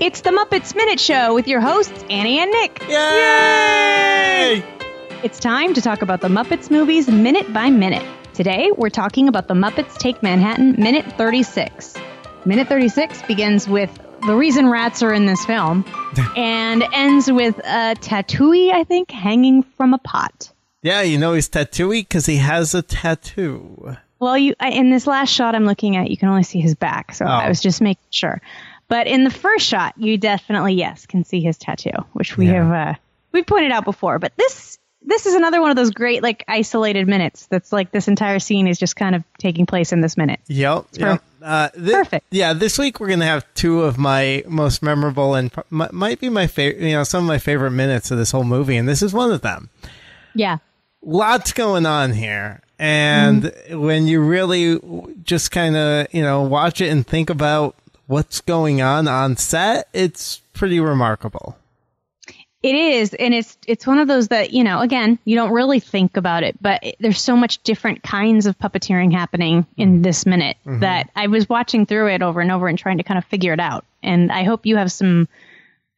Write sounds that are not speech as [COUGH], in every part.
It's the Muppets Minute Show with your hosts, Annie and Nick. Yay! Yay! It's time to talk about the Muppets movies minute by minute. Today, we're talking about the Muppets Take Manhattan, minute 36. Minute 36 begins with the reason rats are in this film [LAUGHS] and ends with a Tatooey, I think, hanging from a pot. Yeah, you know he's Tatooey because he has a tattoo. Well, you I- in this last shot I'm looking at, you can only see his back, so I Oh. was just making sure. But in the first shot, you definitely yes can see his tattoo, which we Yeah. have uh, we pointed out before. But this this is another one of those great like isolated minutes. That's like this entire scene is just kind of taking place in this minute. Yep. yep. Uh, thi- Perfect. Yeah, this week we're gonna have two of my most memorable and might be my favorite. You know, some of my favorite minutes of this whole movie, and this is one of them. Yeah, Lots going on here, and mm-hmm. when you really just kind of you know watch it and think about what's going on on set, it's pretty remarkable. It is, and it's it's one of those that you know. Again, you don't really think about it, but it, there's so much different kinds of puppeteering happening in mm-hmm. this minute mm-hmm. that I was watching through it over and over and trying to kind of figure it out. And I hope you have some,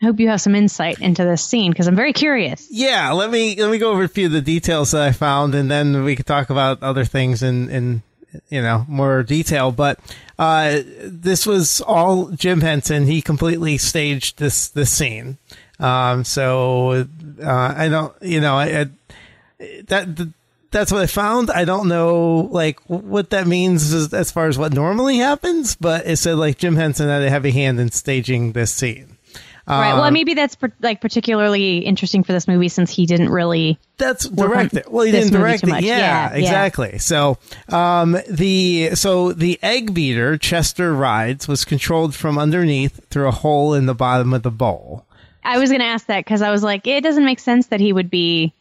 I hope you have some insight into this scene because I'm very curious. Yeah, let me let me go over a few of the details that I found, and then we could talk about other things in in you know more detail. But uh, this was all Jim Henson. He completely staged this this scene. Um, so uh, I don't, you know, I, I that. that's what I found. I don't know like what that means as, as far as what normally happens, but it said like Jim Henson had a heavy hand in staging this scene. Right. Well, maybe that's per- like particularly interesting for this movie since he didn't really. That's on directed. Well, he didn't direct it. Yeah, Yeah, yeah. exactly. So, um, the so the egg beater Chester rides was controlled from underneath through a hole in the bottom of the bowl. I was going to ask that because I was like, it doesn't make sense that he would be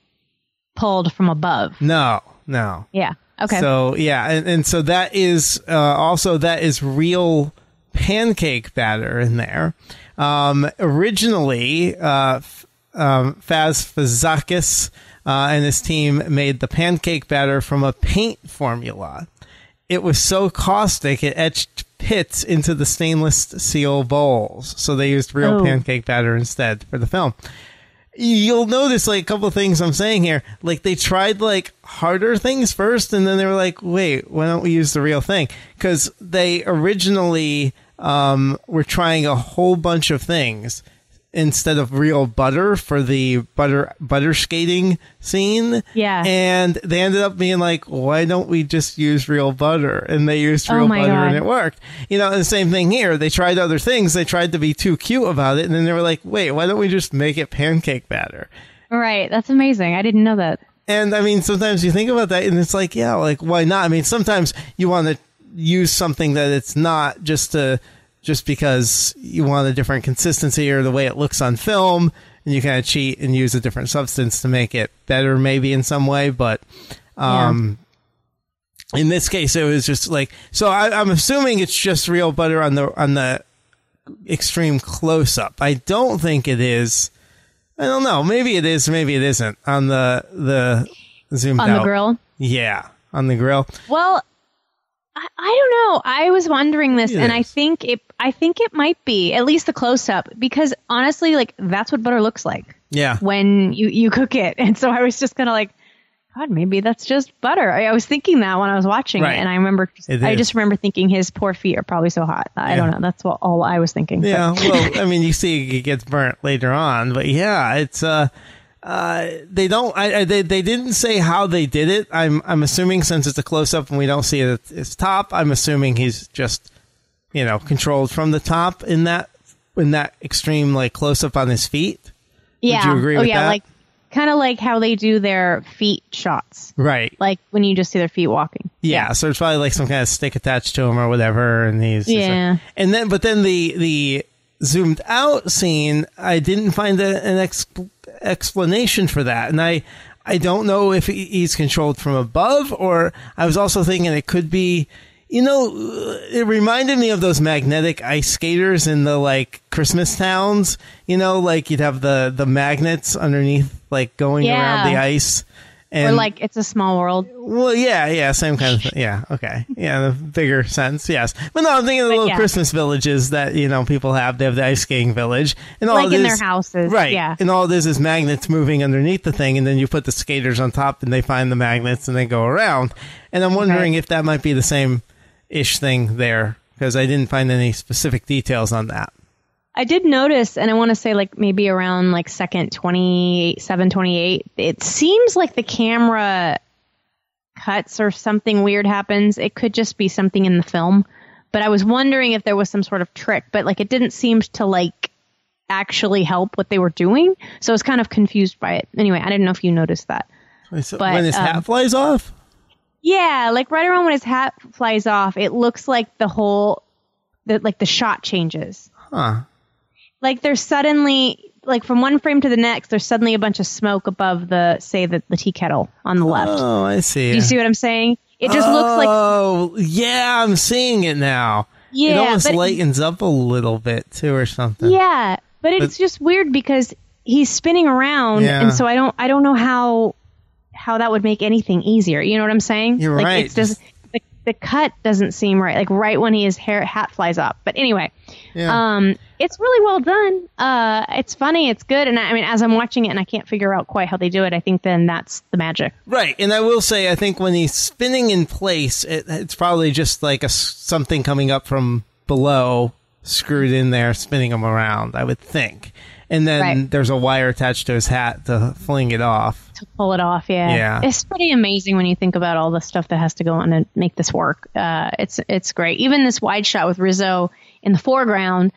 pulled from above. No, no. Yeah. Okay. So yeah, and, and so that is uh, also that is real pancake batter in there. Um, originally, uh, f- um, Faz Fazakas uh, and his team made the pancake batter from a paint formula. It was so caustic it etched pits into the stainless steel bowls, so they used real Oh. pancake batter instead for the film you'll notice like a couple of things I'm saying here. Like they tried like harder things first, and then they were like, "Wait, why don't we use the real thing?" Because they originally um, were trying a whole bunch of things instead of real butter for the butter butter skating scene. Yeah. and they ended up being like, "Why don't we just use real butter?" And they used Oh real my butter, and it worked. You know, and the same thing here. They tried other things. They tried to be too cute about it, and then they were like, "Wait, why don't we just make it pancake batter?" right. That's amazing. I didn't know that. And I mean, sometimes you think about that, and it's like, yeah, like why not? I mean, sometimes you want to use something that it's not just to just because you want a different consistency or the way it looks on film, and you kind of cheat and use a different substance to make it better, maybe in some way. But um, in this case, it was just like so. I, I'm assuming it's just real butter on the on the extreme close up. I don't think it is. I don't know. Maybe it is. Maybe it isn't on the the zoomed On the grill? Yeah, on the grill. Well, I, I don't know. I was wondering this, It and I think it. I think it might be at least the close up because honestly, like that's what butter looks like Yeah, when you you cook it. [LAUGHS] And so I was just kind of like, God, maybe that's just butter. I, I was thinking that when I was watching Right. it, and I remember. It I just remember thinking his poor feet are probably so hot. I Yeah. don't know. That's what all I was thinking. Yeah. Well, I mean, you see, it gets burnt later on, but yeah, it's uh. Uh, they don't. I, I, they they didn't say how they did it. I'm I'm assuming since it's a close up and we don't see it at its top. I'm assuming he's just, you know, controlled from the top in that in that extreme like close up on his feet. yeah. you agree oh with yeah, that? like kind of like how they do their feet shots, Right. like when you just see their feet walking. Yeah, so it's probably like some kind of stick attached to him or whatever, and he's he's Yeah. like- and then but then the the zoomed out scene, I didn't find a, an ex, explanation for that, and I I don't know if he's controlled from above, or I was also thinking it could be. You know, uh, it reminded me of those magnetic ice skaters in the like Christmas towns. You know, like you'd have the the magnets underneath, like going around the ice, And or like it's a small world. well, yeah, yeah, same kind of thing. Yeah, okay, yeah, the bigger sense, yes. But no, I'm thinking of the But little yeah. Christmas villages that you know people have. They have the ice skating village, and all Like in is- their houses, right? yeah. and all it is is magnets moving underneath the thing, and then you put the skaters on top, and they find the magnets, and they go around. And I'm wondering if that might be the same ish thing there because I didn't find any specific details on that. I did notice, and I want to say like maybe around like second 27, 28, it seems like the camera cuts or something weird happens. It could just be something in the film, but I was wondering if there was some sort of trick, but like it didn't seem to like actually help what they were doing. So I was kind of confused by it. Anyway, I didn't know if you noticed that. So But, when his um, hat flies off, Yeah, like right around when his hat flies off, it looks like the whole, the, like the shot changes. huh? Like there's suddenly like from one frame to the next there's suddenly a bunch of smoke above the say the, the tea kettle on the left Oh, I see. do you see what i'm saying it just looks like Oh, yeah, I'm seeing it now. Yeah. it almost but- lightens up a little bit too, or something. yeah but it's just weird because he's spinning around Yeah. and so i don't i don't know how how that would make anything easier you know what i'm saying You're like right. it's just the, the cut doesn't seem right like right when he his hair hat flies up but anyway Yeah. Um, it's really well done. Uh, it's funny. It's good. And I, I mean, as I'm watching it and I can't figure out quite how they do it, I think then that's the magic. Right, and I will say, I think when he's spinning in place, it, it's probably just like a something coming up from below, screwed in there, spinning him around. I would think, and then Right. there's a wire attached to his hat to fling it off. To pull it off, yeah. Yeah. It's pretty amazing when you think about all the stuff that has to go on to make this work. Uh, it's it's great. Even this wide shot with Rizzo in the foreground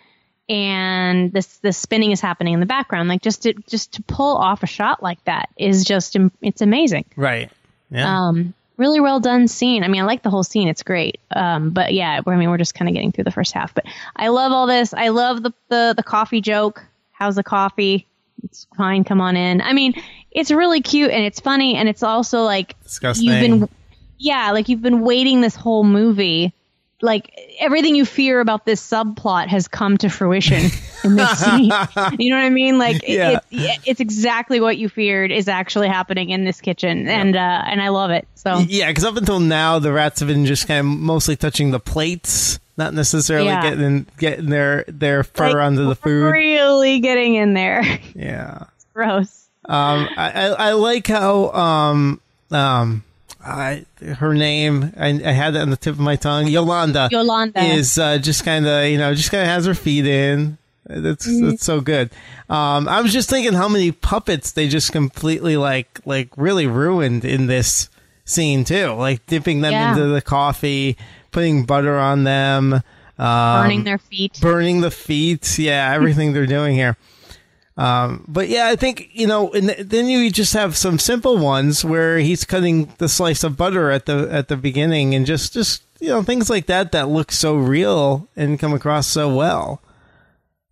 and this this spinning is happening in the background. Like just to just to pull off a shot like that is just it's amazing. Right. Yeah. Um, really well done scene. I mean, I like the whole scene. It's great. Um, but yeah, I mean, we're just kind of getting through the first half. But I love all this. I love the, the the coffee joke. How's the coffee? It's fine. Come on in. I mean, it's really cute and it's funny and it's also like Disgusting. you've been, yeah, like you've been waiting this whole movie. Like everything you fear about this subplot has come to fruition in this [LAUGHS] scene. You know what I mean? Like it- Yeah. it's, it's exactly what you feared is actually happening in this kitchen, and uh, and I love it. So yeah, because up until now, the rats have been just kind of mostly touching the plates, not necessarily Yeah. getting getting their their fur like, onto the food. really getting in there. Yeah. [LAUGHS] Gross. Um, I, I, I like how um, um, I, her name I, I had that on the tip of my tongue. Yolanda, Yolanda. is uh, just kind of you know just kind of has her feet in. That's Mm-hmm. that's so good. Um, I was just thinking how many puppets they just completely like like really ruined in this scene too. Like dipping them Yeah. into the coffee, putting butter on them, um, Burning their feet. burning the feet. Yeah, everything they're doing here. Um, but yeah, I think you know, and then you just have some simple ones where he's cutting the slice of butter at the at the beginning, and just just you know things like that that look so real and come across so well.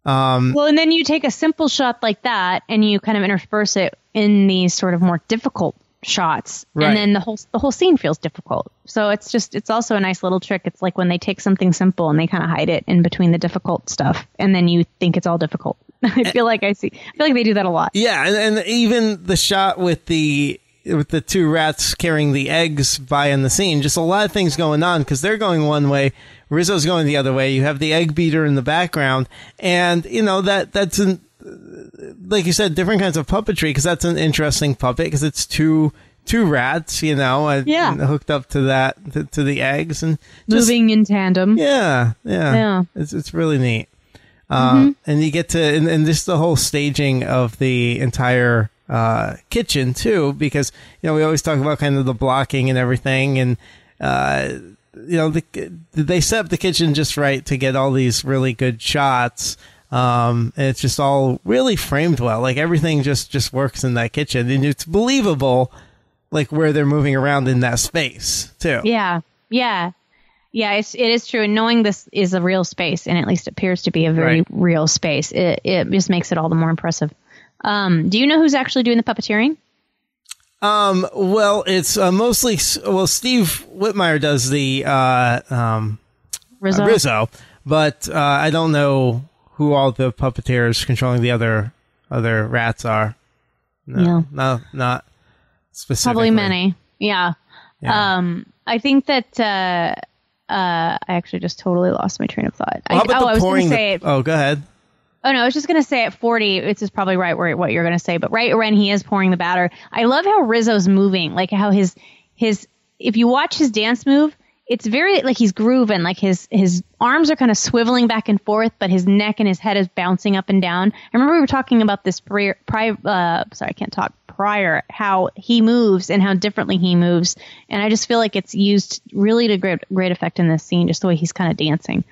well, and then you take a simple shot like that, and you kind of intersperse it in these sort of more difficult shots, Right. and then the whole the whole scene feels difficult. So it's just it's also a nice little trick. It's like when they take something simple and they kind of hide it in between the difficult stuff, and then you think it's all difficult. [LAUGHS] I feel like I see. I feel like they do that a lot. Yeah, and, and even the shot with the with the two rats carrying the eggs by in the scene, just a lot of things going on because they're going one way, Rizzo's going the other way. You have the egg beater in the background, and you know that that's an like you said, different kinds of puppetry because that's an interesting puppet because it's two two rats, you know, and, Yeah. and hooked up to that to, to the eggs and just, Moving in tandem. yeah, yeah, Yeah. It's it's really neat. Uh, And you get to and, and just the whole staging of the entire uh, kitchen too, because you know we always talk about kind of the blocking and everything, and uh, you know the, they set up the kitchen just right to get all these really good shots. Um, and it's just all really framed well. Like everything just just works in that kitchen, and it's believable, like where they're moving around in that space too. Yeah, yeah, yeah. It's it is true. And knowing this is a real space, and at least appears to be a very Right. real space, it it just makes it all the more impressive. Um, do you know who's actually doing the puppeteering? Um, well, it's uh, mostly well. Steve Whitmire does the uh, um, Rizzo. Rizzo, but uh, I don't know who all the puppeteers controlling the other other rats are. No, Yeah. no, not specifically. Probably many. Yeah. Yeah. Um, I think that uh, I actually just totally lost my train of thought. Well, I, oh, the I was going to the- say. oh, go ahead. Oh no, I was just gonna say at 40, it's is probably right where what you're gonna say, but right when he is pouring the batter, I love how Rizzo's moving, like how his his if you watch his dance move, it's very like he's grooving, like his his arms are kind of swiveling back and forth, but his neck and his head is bouncing up and down. I remember we were talking about this prior, prior uh, sorry, I can't talk prior, how he moves and how differently he moves, and I just feel like it's used really to great great effect in this scene, just the way he's kind of dancing.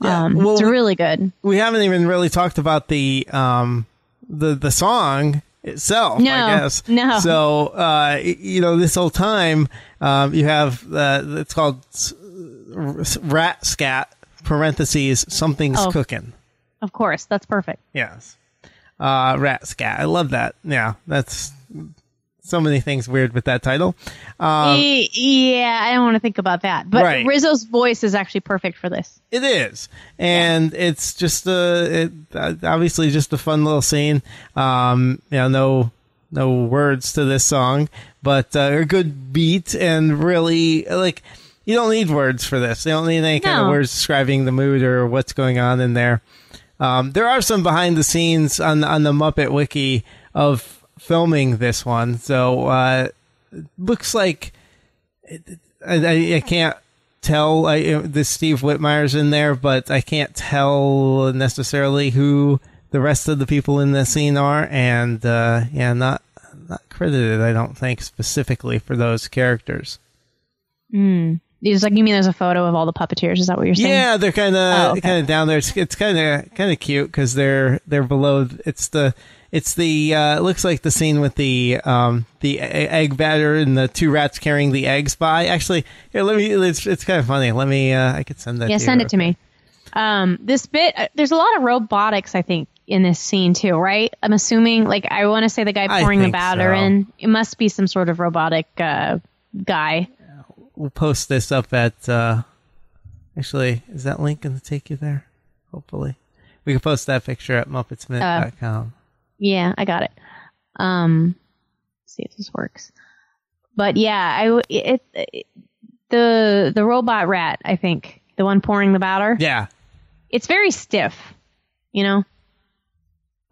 Yeah, Um, well, it's really good. We haven't even really talked about the um the the song itself. No, I guess no. So uh, you know, this whole time um, you have uh, it's called rat scat parentheses something's Oh. cooking. Of course, that's perfect. Yes. Uh, rat scat. I love that. Yeah, that's so many things weird with that title. Um, yeah, I don't want to think about that. But Right. Rizzo's voice is actually perfect for this. It is, and it's just a it, uh, obviously just a fun little scene. Um, you know, no no words to this song, but uh, a good beat and really like you don't need words for this. You don't need any kind of words describing the mood or what's going on in there. Um, there are some behind the scenes on on the Muppet Wiki of filming this one, so uh, looks like I, I, I can't tell. I, uh, the Steve Whitmire's in there, but I can't tell necessarily who the rest of the people in the scene are, and uh, yeah, not not credited. I don't think specifically for those characters. It's like you mean there's a photo of all the puppeteers? Is that what you're saying? Yeah, they're kind of Oh, okay. kind of down there. It's it's kind of kind of cute because they're they're below. It's the it's the uh, it looks like the scene with the um the egg batter and the two rats carrying the eggs by. Actually, here let me. It's it's kind of funny. Let me. Uh, I could send that. Yeah, to send you it to me. Um, this bit, uh, there's a lot of robotics, I think, in this scene too, right? I'm assuming, like, I want to say the guy pouring the batter so. in. It must be some sort of robotic uh, guy. We'll post this up at. Uh, actually, is that link going to take you there? Hopefully, we can post that picture at muppetsminute.com. Yeah, I got it. Um, see if this works. But yeah, I it, it the the robot rat, I think, the one pouring the batter. yeah. It's very stiff, you know.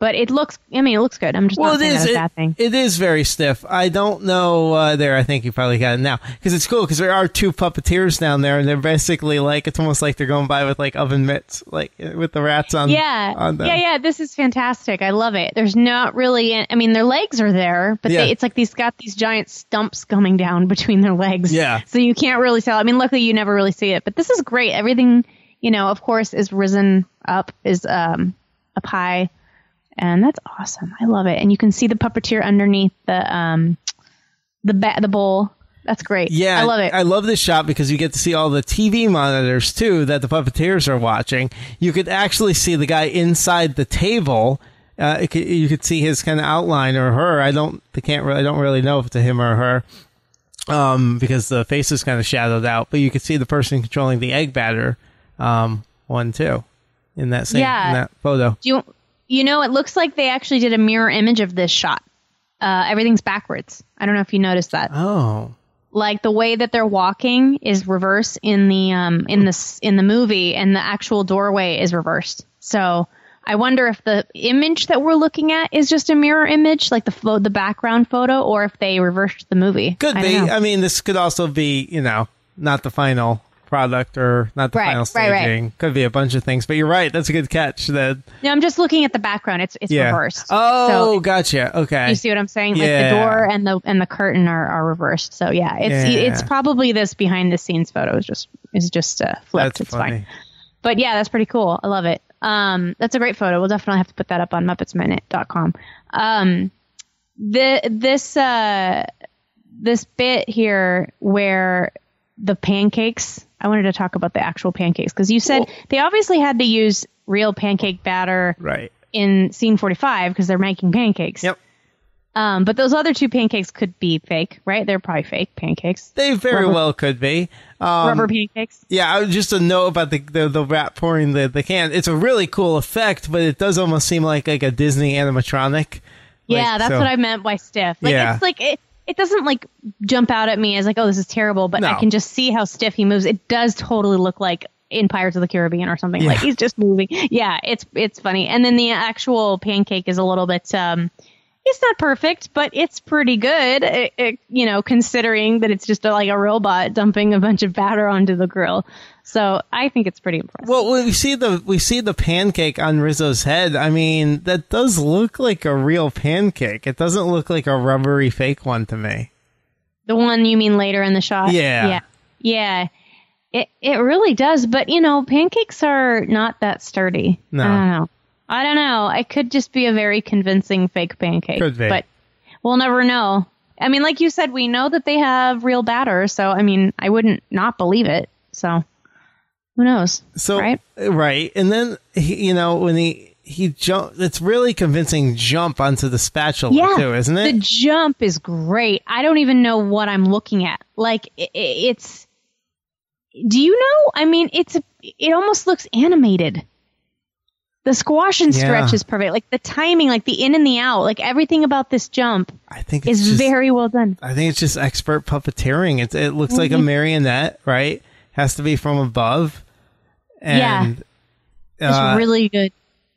But it looks. I mean, it looks good. I'm just Well, not it is. that's a It, bad thing. it is very stiff. I don't know. Uh, there, I think you probably got it now because it's cool because there are two puppeteers down there, and they're basically like it's almost like they're going by with like oven mitts, like with the rats on. Yeah, on them. yeah, yeah. This is fantastic. I love it. There's not really. I mean, their legs are there, but Yeah. they, it's like these got these giant stumps coming down between their legs. Yeah. So you can't really tell. I mean, luckily you never really see it, but this is great. Everything, you know, of course, is risen up, is um up high, and that's awesome. I love it. And you can see the puppeteer underneath the um the ba- the bowl. That's great. Yeah, I love it. I love this shot because you get to see all the TV monitors too that the puppeteers are watching. You could actually see the guy inside the table. Uh, could, you could see his kind of outline or her. I don't. They can't. Really, I don't really know if it's a him or her, um, because the face is kind of shadowed out. But you could see the person controlling the egg batter, um, one too, in that same Yeah. in that photo. Do you you know it looks like they actually did a mirror image of this shot. Uh, everything's backwards. I don't know if you noticed that. Oh, Like the way that they're walking is reverse in the um in this in the movie, and the actual doorway is reversed. So I wonder if the image that we're looking at is just a mirror image, like the pho- the background photo, or if they reversed the movie. could I be. know. I mean, this could also be, you know, not the final product or not the Right, final right, right. staging. Could be a bunch of things. But you're right. That's a good catch. That no, I'm just looking at the background. It's it's yeah. reversed. Oh, So- gotcha. Okay. You see what I'm saying? Like Yeah. the door and the and the curtain are, are reversed. So yeah, it's Yeah. it's probably this behind the scenes photo is just is just uh, flipped. That's it's funny. fine. But yeah, that's pretty cool. I love it. Um, that's a great photo. We'll definitely have to put that up on MuppetsMinute.com. Um, the this uh this bit here where the pancakes. I wanted to talk about the actual pancakes because you said they obviously had to use real pancake batter Right. in scene 45 because they're making pancakes. Yep. Um, but those other two pancakes could be fake, right? They're probably fake pancakes. They very Rubber- well could be. Um, Rubber pancakes. Yeah, I- just a note about the, the the rat pouring the the can. It's a really cool effect, but it does almost seem like like a Disney animatronic. Yeah, Like, that's so- what I meant by stiff. Like Yeah. it's like it, it doesn't like jump out at me as like, oh, this is terrible, but I can just see how stiff he moves. It does totally look like in Pirates of the Caribbean or something. Like he's just moving. Yeah, it's it's funny. And then the actual pancake is a little bit um it's not perfect, but it's pretty good. It, it, you know, considering that it's just a, like a robot dumping a bunch of batter onto the grill. So I think it's pretty impressive. Well, we see the we see the pancake on Rizzo's head. I mean, that does look like a real pancake. It doesn't look like a rubbery fake one to me. The one you mean later in the shot? Yeah. Yeah. Yeah. It it really does, but you know, pancakes are not that sturdy. No. I don't know. I don't know. It could just be a very convincing fake pancake. Could be. But we'll never know. I mean, like you said, we know that they have real batter, so I mean, I wouldn't not believe it. So who knows? So right? right, and then he, you know when he he jump, it's really convincing jump onto the spatula Yeah. too, isn't it? The jump is great. I don't even know what I'm looking at. Like i i- it's. Do you know? I mean, it's a, it almost looks animated. The squash and stretch Yeah. is perfect. Like the timing, like the in and the out, like everything about this jump I think is just, very well done. I think it's just expert puppeteering. It it looks like a Mm-hmm. marionette, right? Has to be from above. And, It's uh, really good.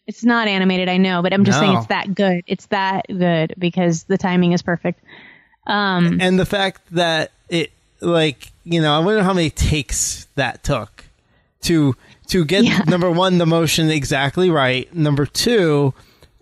It's not animated, I know, but I'm just saying it's that good. It's that good because the timing is perfect. Um, and the fact that it like you know i wonder how many takes that took to to get Yeah. number one the motion exactly right number two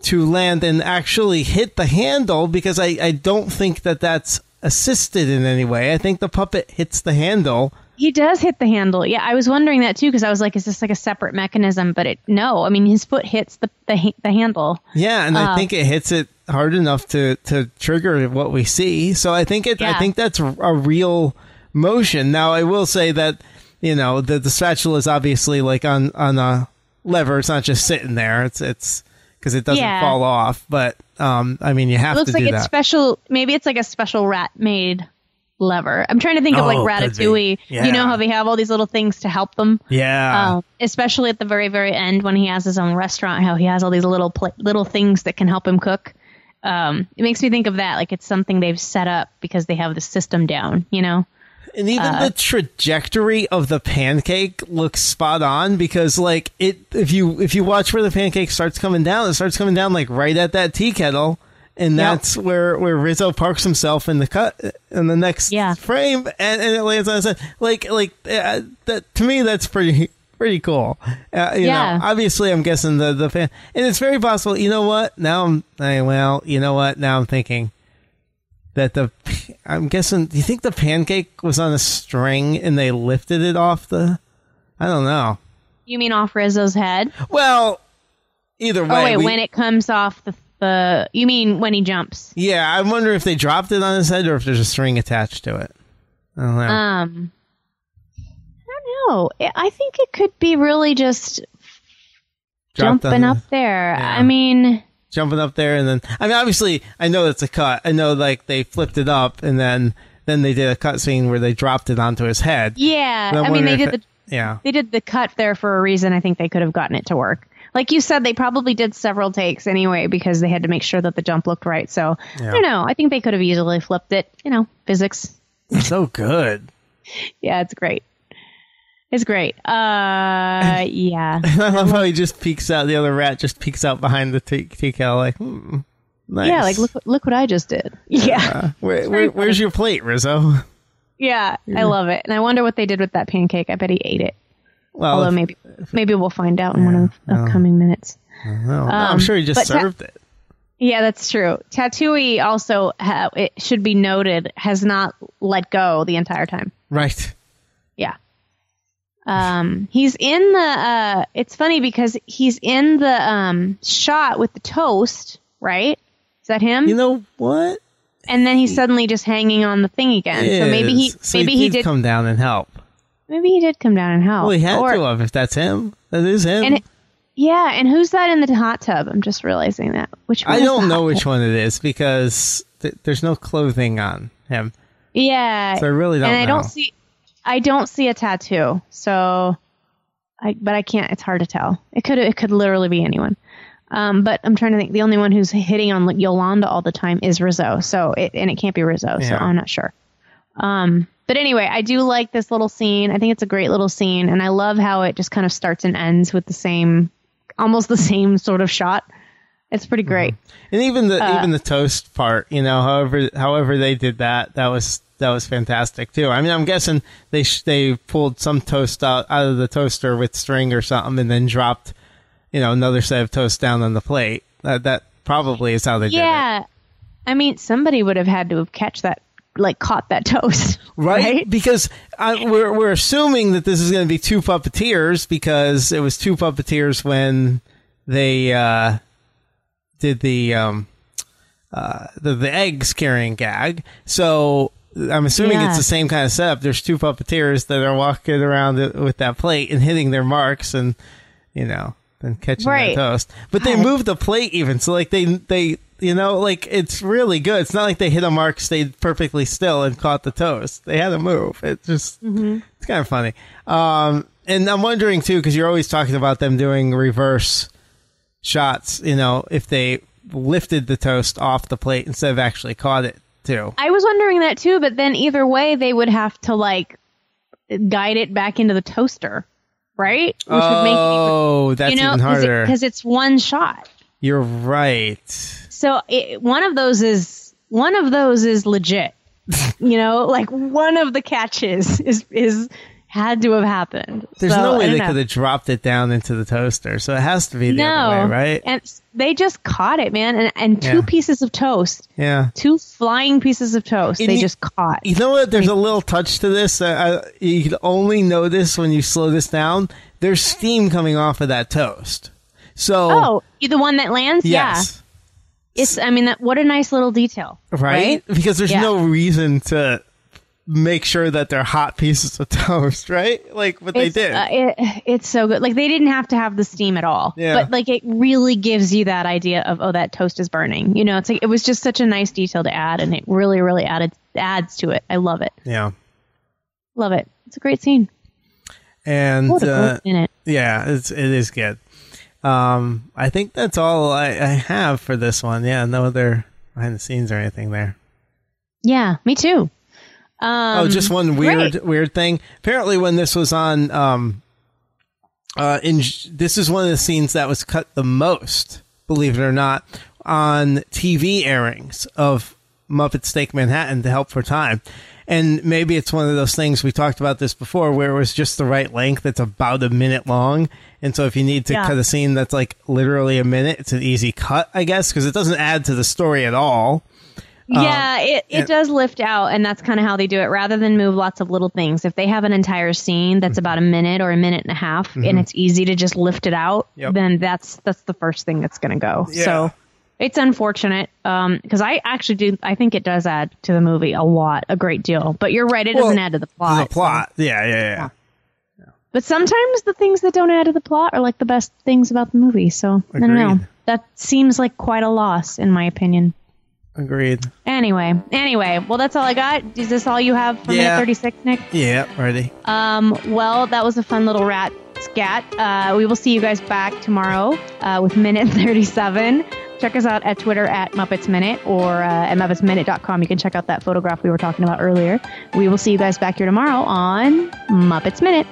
to land and actually hit the handle because i i don't think that that's assisted in any way i think the puppet hits the handle He does hit the handle. Yeah, I was wondering that too because I was like, is this like a separate mechanism? But it no. I mean, his foot hits the the, the handle. yeah and i Uh, think it hits it hard enough to to trigger what we see so i think it i think that's a real motion now i will say that you know the the spatula is obviously like on on a lever it's not just sitting there it's it's because it doesn't Yeah. fall off but um i mean you have It looks to like it's that special. Maybe it's like a special rat made lever. I'm trying to think of like Oh. Ratatouille. Yeah. You know how they have all these little things to help them. yeah Um, especially at the very very end when he has his own restaurant, how he has all these little pla little things that can help him cook. Um, it makes me think of that, like it's something they've set up because they have the system down. You know. And even uh, the trajectory of the pancake looks spot on because like it if you if you watch where the pancake starts coming down, it starts coming down like right at that tea kettle. And Yep. that's where, where Rizzo parks himself in the cut in the next Yeah. frame, and, and it lands on his head. Like like uh, that to me, that's pretty pretty cool. Uh, you Yeah. know, obviously, I'm guessing the the fan, and it's very possible. You know what? Now I'm I, well. You know what? Now I'm thinking that the I'm guessing. Do you think the pancake was on a string and they lifted it off the? I don't know. You mean off Rizzo's head? Well, either way. Oh wait, we- when it comes off the the you mean when he jumps? yeah, I wonder if they dropped it on his head or if there's a string attached to it. I don't know. Um, I don't know. I- I think it could be really just Dropped jumping up there. Yeah. I mean, jumping up there and then I mean obviously I know it's a cut. I know like they flipped it up and then then they did a cut scene where they dropped it onto his head. yeah. I'm mean, they did if the yeah. they did the cut there for a reason. I think they could have gotten it to work. Like you said, they probably did several takes anyway because they had to make sure that the jump looked right. So Yeah. I don't know. I think they could have easily flipped it. You know, physics. so good. [LAUGHS] Yeah, it's great. It's great. Uh, [LAUGHS] yeah. [LAUGHS] I love how he just peeks out. The other rat just peeks out behind the tea like, hmm, nice. Yeah, like look, look what I just did. Yeah. Where, where, where's your plate, Rizzo? Yeah, I love it, and I wonder what they did with that pancake. I bet he ate it. Well, Although if- maybe maybe we'll find out in one of the upcoming minutes. no, I'm um, sure he just but ta- served it. Yeah, that's true. Tatooey also, ha- it should be noted, has not let go the entire time. Right. Yeah. Um, he's in the. Uh, it's funny because he's in the um shot with the toast, right? Is that him? You know what? and then he's suddenly just hanging on the thing again. So maybe he So maybe he did did come down and help. Maybe he did come down and help. Well, he had Or- to have if that's him. That is him. And it, yeah, and who's that in the hot tub? I'm just realizing that. Which one I don't know which tub? one it is because th- there's no clothing on him. Yeah, So I really don't and I know. don't see, I don't see a tattoo. So, I but I can't. It's hard to tell. It could it could literally be anyone. Um, but I'm trying to think. The only one who's hitting on Yolanda all the time is Rizzo. So it and it can't be Rizzo. So I'm not sure. Um, but anyway, I do like this little scene. I think it's a great little scene, and I love how it just kind of starts and ends with the same, almost the [LAUGHS] same sort of shot. It's pretty great. And even the Uh, even the toast part, you know, however however they did that, that was that was fantastic too. I mean, I'm guessing they sh- they pulled some toast out, out of the toaster with string or something, and then dropped, you know, another set of toast down on the plate. That that probably is how they did it. Yeah, I mean, somebody would have had to have catch that, like caught that toast, [LAUGHS] right? right? Because I, we're we're assuming that this is going to be two puppeteers because it was two puppeteers when they uh, did the um, uh, the the eggs carrying gag. So I'm assuming Yeah. it's the same kind of setup. There's two puppeteers that are walking around with that plate and hitting their marks and you know then catching Right. that toast. But they God. moved the plate even so like they they you know like it's really good. It's not like they hit a mark, stayed perfectly still and caught the toast. They had to move. It just it's kind of funny. Um, and I'm wondering too because you're always talking about them doing reverse shots. You know if they lifted the toast off the plate instead of actually caught it too. I was wondering that too, but then either way, they would have to like guide it back into the toaster, right? Which would make oh, that's you know even harder. because it's one shot. You're right. So it, one of those is one of those is legit. [LAUGHS] you know, like one of the catches is is had to have happened. There's So, no way they know. could have dropped it down into the toaster, so it has to be the other way, right? And they just caught it, man, and and two Yeah. pieces of toast, yeah. two flying pieces of toast. And they you- just caught. You know what? There's a little touch to this that I, you can only notice when you slow this down. There's steam coming off of that toast. So Oh, the one that lands? yes, Yeah. It's. I mean, that what a nice little detail, right? right? Because there's Yeah. no reason to make sure that they're hot pieces of [LAUGHS] toast, right? Like what they did. uh, it, it's so good. Like they didn't have to have the steam at all. Yeah. But like it really gives you that idea of oh that toast is burning. You know, it's like it was just such a nice detail to add, and it really really added adds to it. I love it. yeah, Love it. It's a great scene. and uh, minute. yeah, it's it is good. Um, I think that's all I, I have for this one. Yeah, no other behind the scenes or anything there. Yeah, me too. Um, oh, just one weird weird thing. Apparently, when this was on, um, uh, in this is one of the scenes that was cut the most, believe it or not, on TV airings of Muppet Take Manhattan to help for time. And maybe it's one of those things we talked about this before, where it was just the right length. It's about a minute long, and so if you need to Yeah. cut a scene that's like literally a minute, it's an easy cut, I guess, because it doesn't add to the story at all. Um, yeah, it, it and- does lift out, and that's kind of how they do it. Rather than move lots of little things, if they have an entire scene that's mm-hmm. about a minute or a minute and a half, and mm-hmm. it's easy to just lift it out, Yep. then that's that's the first thing that's going to go. Yeah. So it's unfortunate um, because I actually do. I think it does add to the movie a lot, a great deal. But you're right; it Well, doesn't add to the plot. the plot, yeah, yeah, yeah. But sometimes the things that don't add to the plot are like the best things about the movie. So I don't know. That seems like quite a loss, in my opinion. Agreed. Anyway, anyway, well, that's all I got. Is this all you have for Yeah. minute 36, Nick? Yeah, ready. Um, well, that was a fun little rat scat. Uh, we will see you guys back tomorrow uh, with minute [LAUGHS] 37. Check us out at Twitter at Muppets Minute or uh, at MuppetsMinute.com. You can check out that photograph we were talking about earlier. We will see you guys back here tomorrow on Muppets Minute.